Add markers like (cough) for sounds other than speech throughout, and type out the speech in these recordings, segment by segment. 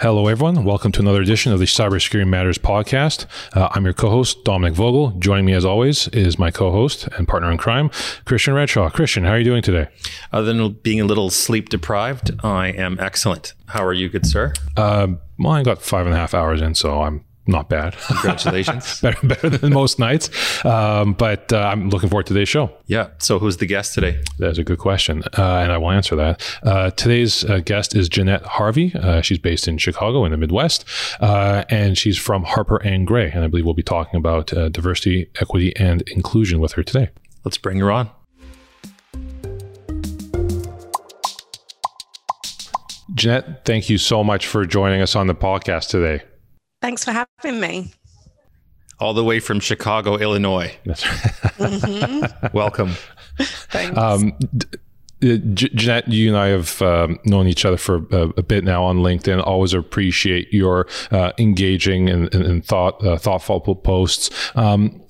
Hello, everyone. Welcome to another edition of the Cybersecurity Matters podcast. Uh, I'm your co-host, Dominic Vogel. Joining me, as always, is my co-host and partner in crime, Christian Redshaw. Christian, how are you doing today? Other than being a little sleep deprived, I am excellent. How are you, good sir? Uh, well, I got five and a half hours in, so I'm not bad. Congratulations. (laughs) better, better than most nights. Um, but uh, I'm looking forward to today's show. Yeah. So, who's the guest today? That's a good question. Uh, and I will answer that. Uh, today's uh, guest is Jeanette Harvey. Uh, she's based in Chicago in the Midwest. Uh, and she's from Harper and Gray. And I believe we'll be talking about diversity, equity, and inclusion with her today. Let's bring her on. Jeanette, thank you so much for joining us on the podcast today. Thanks for having me. All the way from Chicago, Illinois. That's right. mm-hmm. (laughs) Welcome. Thanks. Um, Jeanette, you and I have um, known each other for a, a, bit now on LinkedIn. Always appreciate your uh, engaging and, and, and thought, uh, thoughtful posts. Um,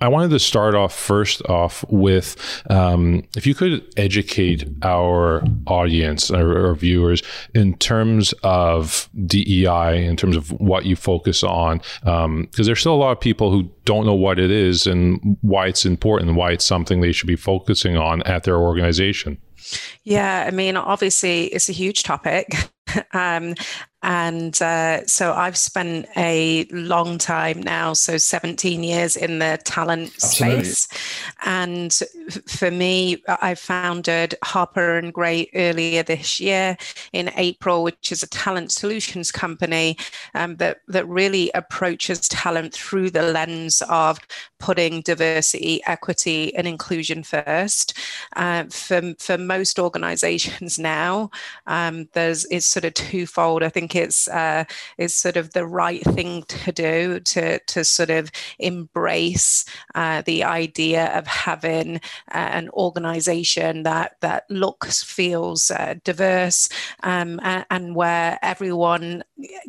I wanted to start off first off with um, if you could educate our audience, or, our, viewers, in terms of DEI, in terms of what you focus on, because um, there's still a lot of people who don't know what it is and why it's important, why it's something they should be focusing on at their organization. Yeah, I mean, obviously, it's a huge topic. (laughs) um, and uh, so I've spent a long time now, so 17 years in the talent Absolutely. space. And for me, I founded Harper and Gray earlier this year in April, which is a talent solutions company um, that, that really approaches talent through the lens of putting diversity, equity, and inclusion first. Uh, for, for most organizations (laughs) now, um, there's it's sort of twofold. I think think it's uh, is sort of the right thing to do to to sort of embrace uh, the idea of having uh, an organization that that looks feels uh, diverse um, and, and, where everyone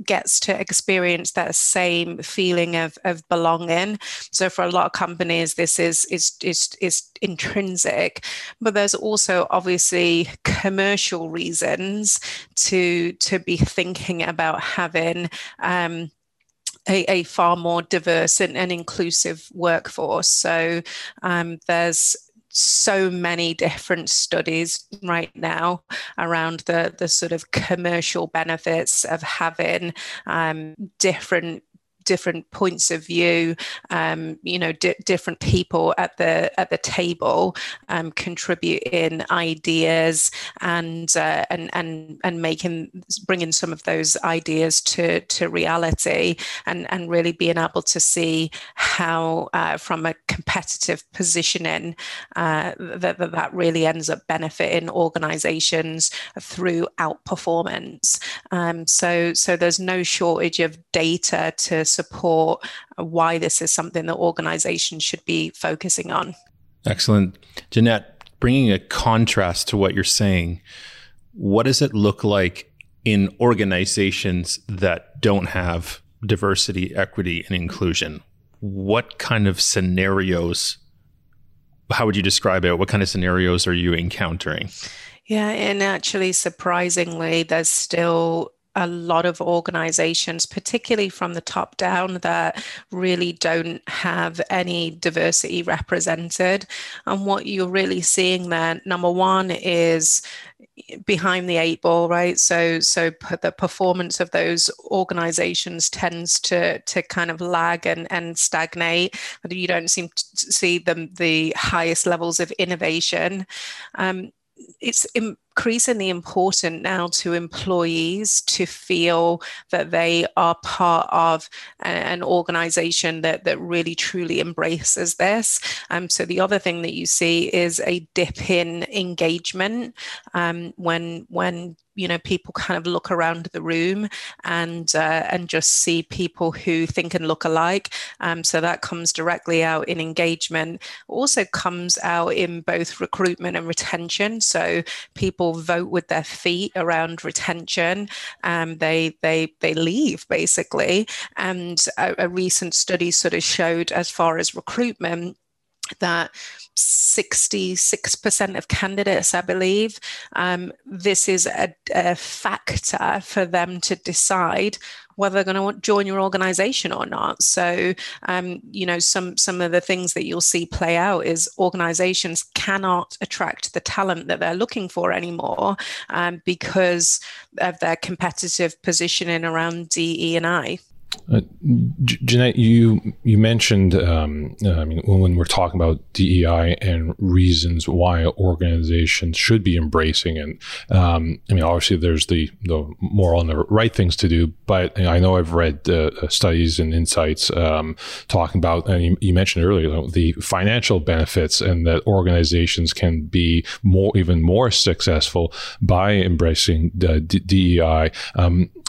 gets to experience that same feeling of, of belonging. So for a lot of companies this is is is, is intrinsic but there's also obviously commercial reasons to to be thinking thinking about having um, a, a, far more diverse and, and inclusive workforce. So um, there's so many different studies right now around the the sort of commercial benefits of having um, different different points of view, um, you know, di- different people at the at the table um, contributing ideas and uh, and and and making bringing some of those ideas to to reality, and and really being able to see how uh, from a competitive positioning uh, that, that that really ends up benefiting organizations through outperformance. Um, so so there's no shortage of data to support uh, why this is something that organizations should be focusing on. Excellent. Jeanette, bringing a contrast to what you're saying, what does it look like in organizations that don't have diversity, equity, and inclusion? What kind of scenarios, how would you describe it? What kind of scenarios are you encountering? Yeah, and actually, surprisingly, there's still a lot of organizations, particularly from the top down, that really don't have any diversity represented. And what you're really seeing there, number one, is behind the eight ball right? So so the performance of those organizations tends to to kind of lag and and stagnate. You don't seem to see them the highest levels of innovation. Um, it's increasingly important now to employees to feel that they are part of an organization that, that really truly embraces this. Um, so the other thing that you see is a dip in engagement um, when when you know people kind of look around the room and uh, and just see people who think and look alike. Um, so that comes directly out in engagement. Also comes out in both recruitment and retention. So people vote with their feet around retention. Um, they they they leave basically. And a, a recent study sort of showed as far as recruitment that 66% of candidates, I believe, um, this is a, a, factor for them to decide whether they're going to join your organization or not. So, um, you know, some some of the things that you'll see play out is organizations cannot attract the talent that they're looking for anymore um, because of their competitive positioning around DE and I. Uh, Jeanette, you you mentioned, um, uh, I mean, when we're talking about DEI and reasons why organizations should be embracing it. Um, I mean, obviously, there's the the moral and the right things to do, but I know I've read uh, studies and insights um, talking about, and you, you mentioned earlier, the financial benefits, and that organizations can be more, even more successful by embracing DEI.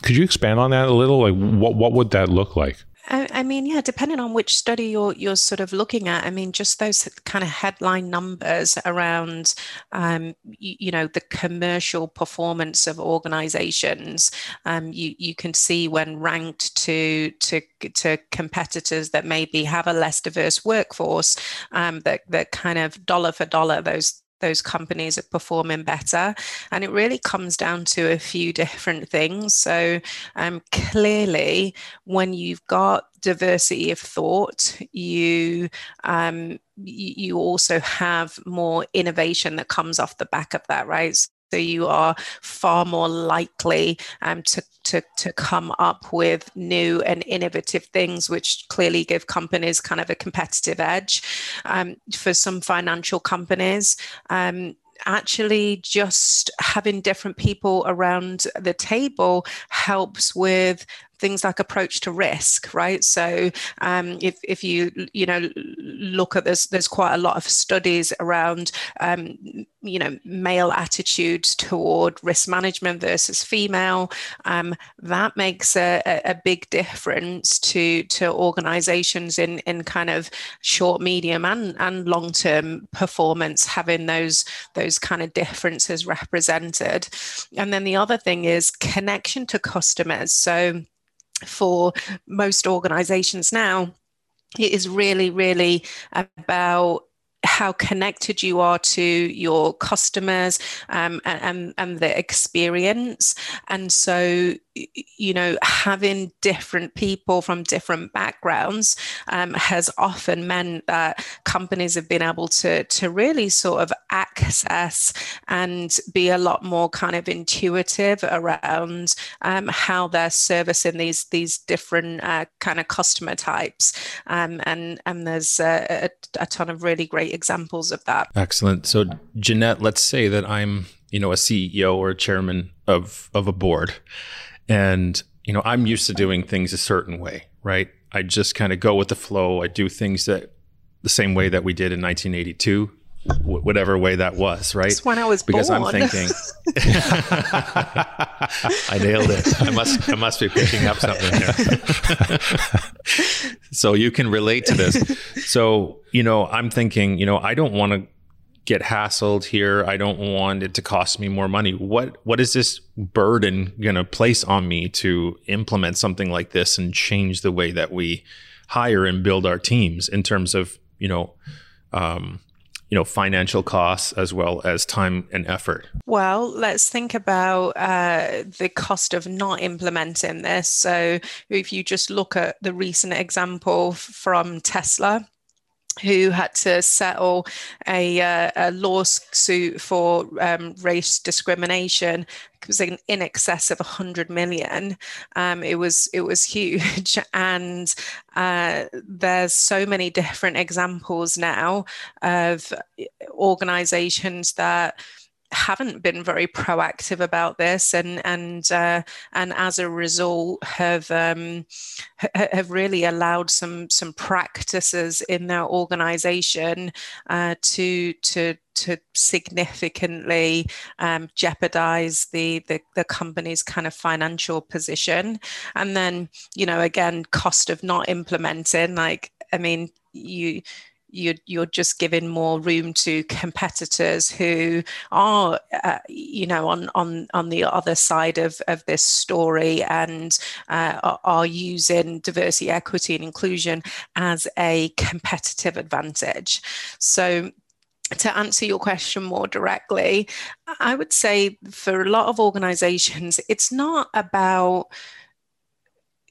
Could you expand on that a little? Like, what what would that look like? I, I, mean, yeah, depending on which study you're you're sort of looking at. I mean, just those kind of headline numbers around, um, you, you, know, the commercial performance of organisations. Um, you you can see when ranked to to to competitors that maybe have a less diverse workforce, um, that that kind of dollar for dollar those those companies are performing better. And it really comes down to a few different things. So, um, clearly, when you've got diversity of thought, you um, you also have more innovation that comes off the back of that, right? So you are far more likely um, to, to, to come up with new and innovative things, which clearly give companies kind of a competitive edge. Um, for some financial companies, um, actually just having different people around the table helps with things like approach to risk, right? So um, if, if you you know look at this, there's quite a lot of studies around um, you know male attitudes toward risk management versus female. Um, that makes a, a big difference to to organizations in in kind of short, medium, and and long term performance, having those those kind of differences represented. And then the other thing is connection to customers. So for most organizations now, it is really, really about how connected you are to your customers um, and, and the experience. And so you know, having different people from different backgrounds um, has often meant that companies have been able to to really sort of access and be a lot more kind of intuitive around um, how they're servicing these these different uh, kind of customer types. Um, and and there's a, a ton of really great examples of that. Excellent. So Jeanette, let's say that I'm you know a CEO or a chairman of of a board and, you know, I'm used to doing things a certain way, right? I just kind of go with the flow. I do things that the same way that we did in 1982, whatever way that was, right? That's when I was because born. I'm thinking, (laughs) I nailed it. I must, I must be picking up something here. (laughs) so you can relate to this. So you know, I'm thinking, you know, I don't want to get hassled here. I don't want it to cost me more money. What what is this burden going to place on me to implement something like this and change the way that we hire and build our teams in terms of you know um, you know financial costs as well as time and effort well let's think about uh, the cost of not implementing this so if you just look at the recent example from tesla who had to settle a, uh, a lawsuit for um, race discrimination. It was in, in excess of 100 million. Um, it was it was huge, (laughs) and uh, there's so many different examples now of organisations that haven't been very proactive about this, and and uh, and as a result have um, have really allowed some some practices in their organisation uh, to to to significantly um, jeopardize the, the the company's kind of financial position, and then you know again cost of not implementing. Like I mean, you you're, you're just giving more room to competitors who are, uh, you know, on, on, on the other side of, of this story and uh, are using diversity, equity, and inclusion as a competitive advantage. So to answer your question more directly, I would say for a lot of organizations, it's not about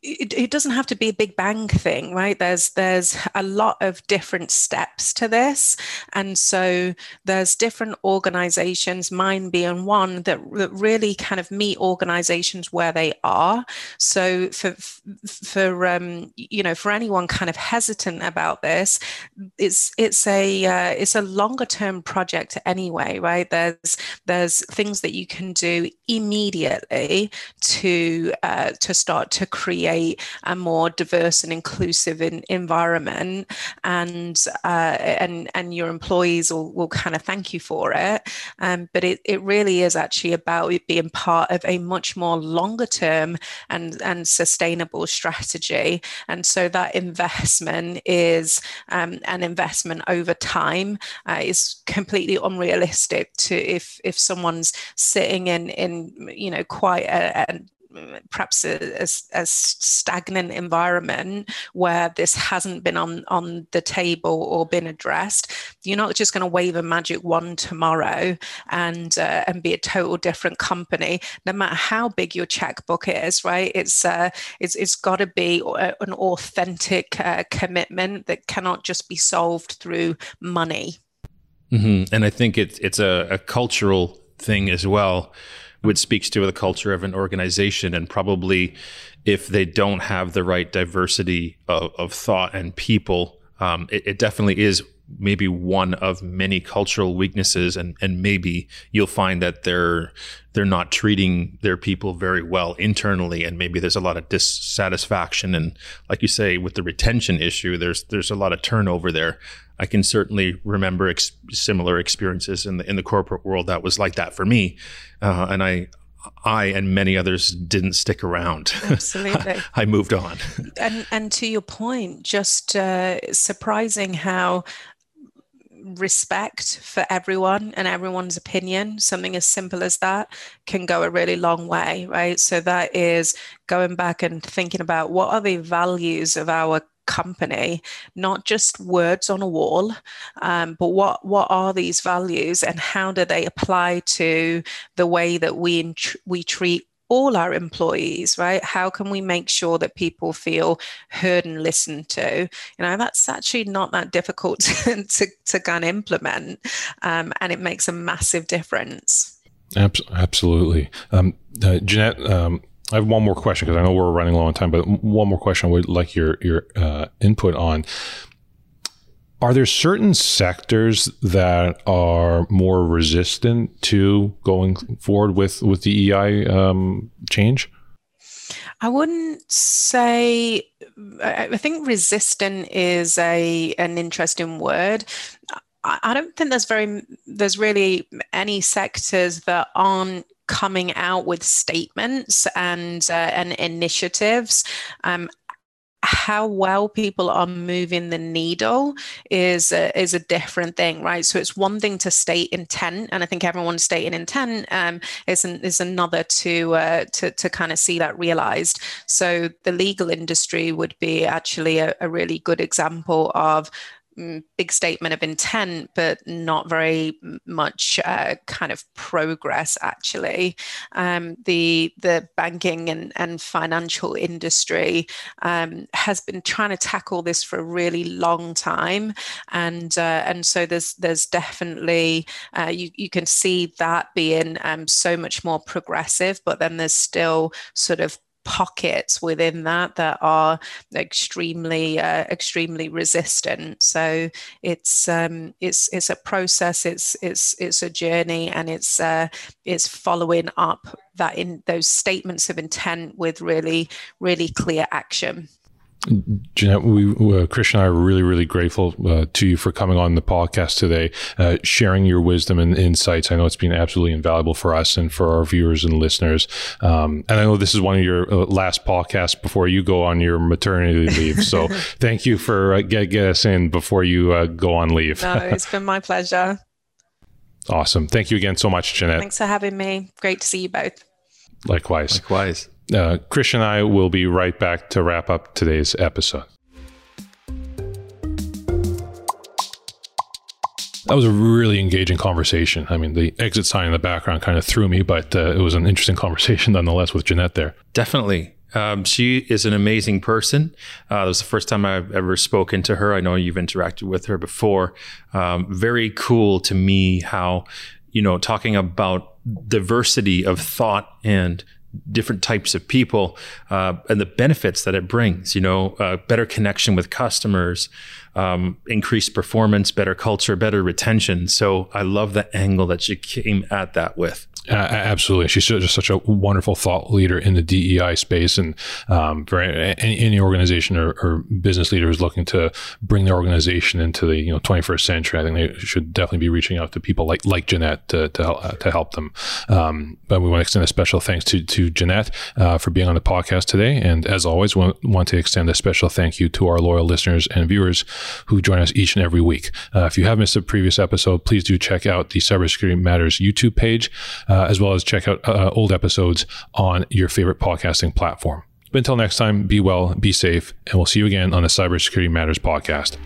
it, it, doesn't have to be a big bang thing right? There's there's a lot of different steps to this. And so there's different organizations mine being one that, that really kind of meet organizations where they are. So for for um, you know for anyone kind of hesitant about this it's it's a uh, it's a longer term project anyway right? There's there's things that you can do immediately to uh, to start to create create a more diverse and inclusive in, environment. And uh, and and your employees will, will kind of thank you for it. Um, but it, it really is actually about it being part of a much more longer term and and sustainable strategy. And so that investment is um, an investment over time uh, is completely unrealistic to if if someone's sitting in in you know quite a, a perhaps a, a, a, stagnant environment where this hasn't been on, on the table or been addressed, you're not just going to wave a magic wand tomorrow and uh, and be a total different company. No matter how big your checkbook is, right? It's uh, it's it's got to be an authentic uh, commitment that cannot just be solved through money. Mm-hmm. And I think it's it's a, a cultural thing as well which speaks to the culture of an organization and probably if they don't have the right diversity of, of thought and people um, it, it, definitely is maybe one of many cultural weaknesses and and maybe you'll find that they're they're not treating their people very well internally and maybe there's a lot of dissatisfaction and like you say with the retention issue there's there's a lot of turnover there I can certainly remember ex- similar experiences in the in the corporate world that was like that for me uh, and I I and many others didn't stick around. Absolutely. (laughs) I moved on. And and to your point, just uh, surprising how respect for everyone and everyone's opinion, something as simple as that, can go a really long way, right? So that is going back and thinking about what are the values of our company not just words on a wall um, but what what are these values and how do they apply to the way that we we treat all our employees, right? How can we make sure that people feel heard and listened to? You know, that's actually not that difficult (laughs) to, to, kind of implement, um, and it makes a massive difference. Absolutely. Um, uh, Jeanette, um, I have one more question because I know we're running low on time, but one more question I would like your, your uh, input on. Are there certain sectors that are more resistant to going forward with with the EI um, change? I wouldn't say. I think resistant is a an interesting word. I don't think there's very there's really any sectors that aren't coming out with statements and uh, and initiatives um, how well people are moving the needle is a, is a different thing, right? So it's one thing to state intent, and I think everyone's stating intent um, is an, is another to uh, to to kind of see that realized. So the legal industry would be actually a, a really good example of big statement of intent, but not very much uh, kind of progress. Actually, um, the the banking and, and financial industry um, has been trying to tackle this for a really long time, and uh, and so there's there's definitely uh, you you can see that being um, so much more progressive, but then there's still sort of pockets within that that are extremely uh, extremely resistant. So it's um it's it's a process it's it's it's a journey and it's uh it's following up that in those statements of intent with really really clear action Jeanette, we, uh, Christian and I are really, really grateful uh, to you for coming on the podcast today, uh, sharing your wisdom and insights. I know it's been absolutely invaluable for us and for our viewers and listeners. Um, and I know this is one of your uh, last podcasts before you go on your maternity leave. So (laughs) thank you for uh, get, get us in before you uh, go on leave. no, it's been my pleasure. Awesome. Thank you again so much, Jeanette. Thanks for having me. Great to see you both. Likewise. Likewise. Uh, Christian and I will be right back to wrap up today's episode. That was a really engaging conversation. I mean, the exit sign in the background kind of threw me, but uh, it was an interesting (laughs) conversation nonetheless with Jeanette there. Definitely. Um, she is an amazing person. Uh, this is the first time I've ever spoken to her. I know you've interacted with her before. Um, very cool to me how, you know, talking about diversity of thought and different types of people uh, and the benefits that it brings, you know, uh, better connection with customers, um, increased performance, better culture, better retention. So I love the angle that you came at that with. Uh, absolutely, she's just such a wonderful thought leader in the DEI space, and um, for any, any organization or, or, business leader who's looking to bring their organization into the you know 21st century, I think they should definitely be reaching out to people like like Jeanette to to, uh, to help them. Um, but we want to extend a special thanks to to Jeanette uh, for being on the podcast today, and as always, we want to extend a special thank you to our loyal listeners and viewers who join us each and every week. Uh, if you have missed a previous episode, please do check out the Cybersecurity Matters YouTube page uh, as well as check out uh, old episodes on your favorite podcasting platform. But until next time, be well, be safe, and we'll see you again on the Cybersecurity Matters podcast.